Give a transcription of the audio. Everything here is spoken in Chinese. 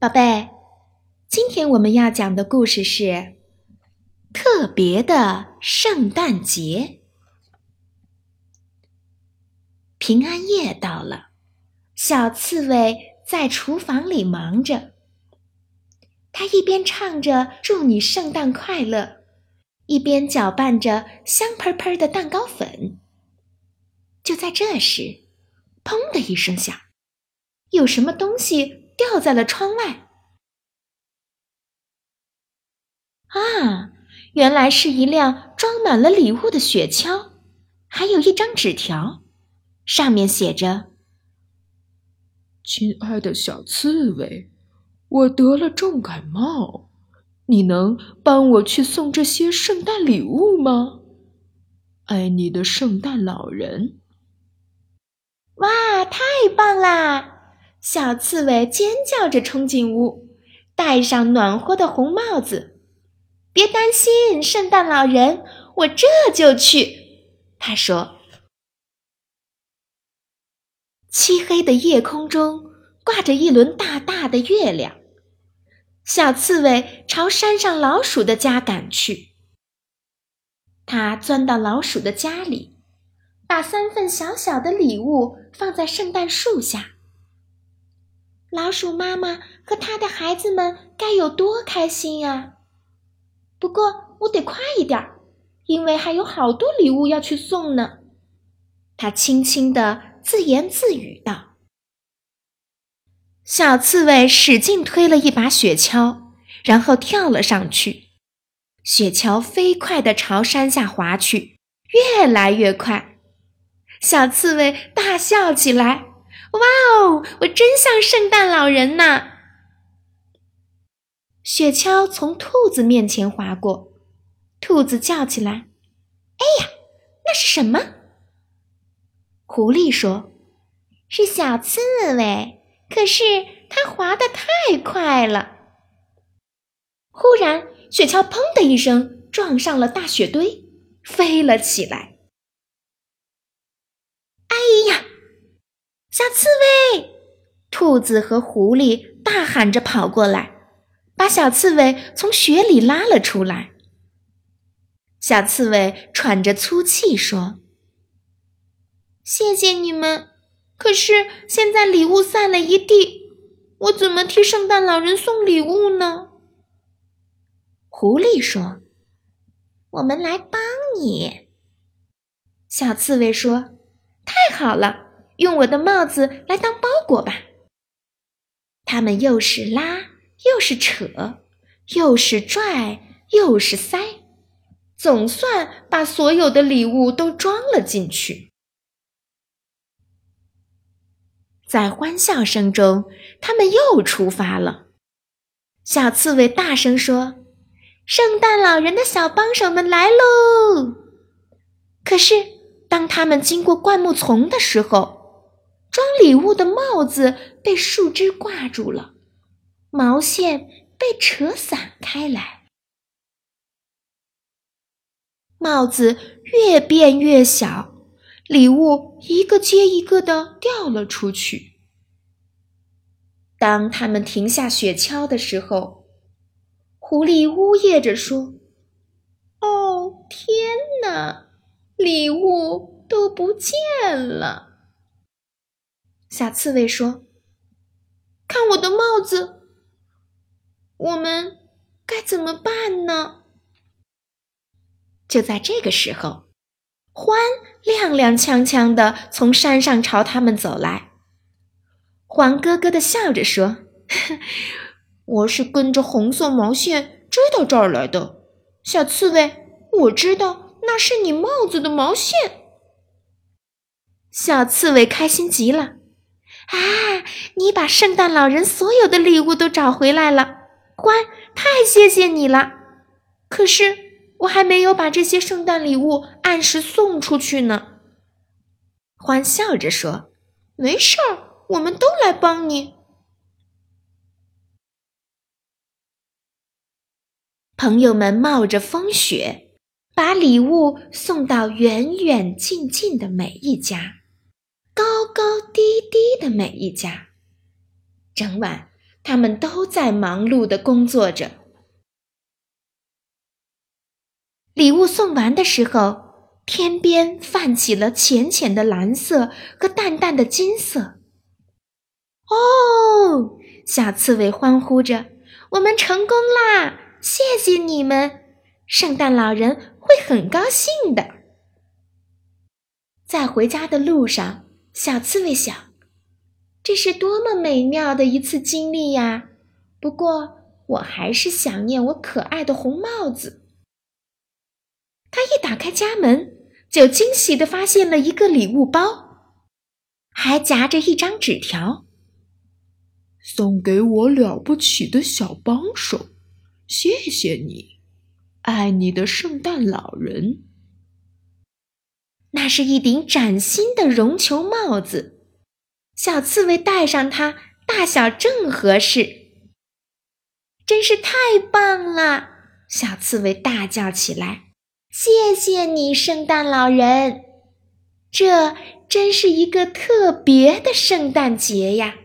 宝贝，今天我们要讲的故事是特别的圣诞节。平安夜到了，小刺猬在厨房里忙着。他一边唱着“祝你圣诞快乐”，一边搅拌着香喷喷的蛋糕粉。就在这时，砰的一声响，有什么东西？掉在了窗外。啊，原来是一辆装满了礼物的雪橇，还有一张纸条，上面写着：“亲爱的小刺猬，我得了重感冒，你能帮我去送这些圣诞礼物吗？爱你的圣诞老人。”哇，太棒啦！小刺猬尖叫着冲进屋，戴上暖和的红帽子。别担心，圣诞老人，我这就去。他说：“漆黑的夜空中挂着一轮大大的月亮。”小刺猬朝山上老鼠的家赶去。他钻到老鼠的家里，把三份小小的礼物放在圣诞树下。老鼠妈妈和它的孩子们该有多开心呀！不过我得快一点儿，因为还有好多礼物要去送呢。他轻轻地自言自语道。小刺猬使劲推了一把雪橇，然后跳了上去。雪橇飞快地朝山下滑去，越来越快。小刺猬大笑起来。哇哦！我真像圣诞老人呐！雪橇从兔子面前划过，兔子叫起来：“哎呀，那是什么？”狐狸说：“是小刺猬，可是它滑得太快了。”忽然，雪橇“砰”的一声撞上了大雪堆，飞了起来。哎呀！小刺猬，兔子和狐狸大喊着跑过来，把小刺猬从雪里拉了出来。小刺猬喘着粗气说：“谢谢你们，可是现在礼物散了一地，我怎么替圣诞老人送礼物呢？”狐狸说：“我们来帮你。”小刺猬说：“太好了。”用我的帽子来当包裹吧。他们又是拉又是扯，又是拽又是塞，总算把所有的礼物都装了进去。在欢笑声中，他们又出发了。小刺猬大声说：“圣诞老人的小帮手们来喽！”可是，当他们经过灌木丛的时候，装礼物的帽子被树枝挂住了，毛线被扯散开来，帽子越变越小，礼物一个接一个的掉了出去。当他们停下雪橇的时候，狐狸呜咽着说：“哦，天哪，礼物都不见了。”小刺猬说：“看我的帽子，我们该怎么办呢？”就在这个时候，獾踉踉跄跄的从山上朝他们走来。獾咯咯的笑着说：“ 我是跟着红色毛线追到这儿来的，小刺猬，我知道那是你帽子的毛线。”小刺猬开心极了。啊！你把圣诞老人所有的礼物都找回来了，欢，太谢谢你了。可是我还没有把这些圣诞礼物按时送出去呢。欢笑着说：“没事儿，我们都来帮你。”朋友们冒着风雪，把礼物送到远远近近的每一家。高高低低的每一家，整晚他们都在忙碌的工作着。礼物送完的时候，天边泛起了浅浅的蓝色和淡淡的金色。哦，小刺猬欢呼着：“我们成功啦！谢谢你们，圣诞老人会很高兴的。”在回家的路上，小刺猬想：“这是多么美妙的一次经历呀！”不过，我还是想念我可爱的红帽子。他一打开家门，就惊喜地发现了一个礼物包，还夹着一张纸条。送给我了不起的小帮手，谢谢你，爱你的圣诞老人。那是一顶崭新的绒球帽子，小刺猬戴上它，大小正合适，真是太棒了！小刺猬大叫起来：“谢谢你，圣诞老人！这真是一个特别的圣诞节呀！”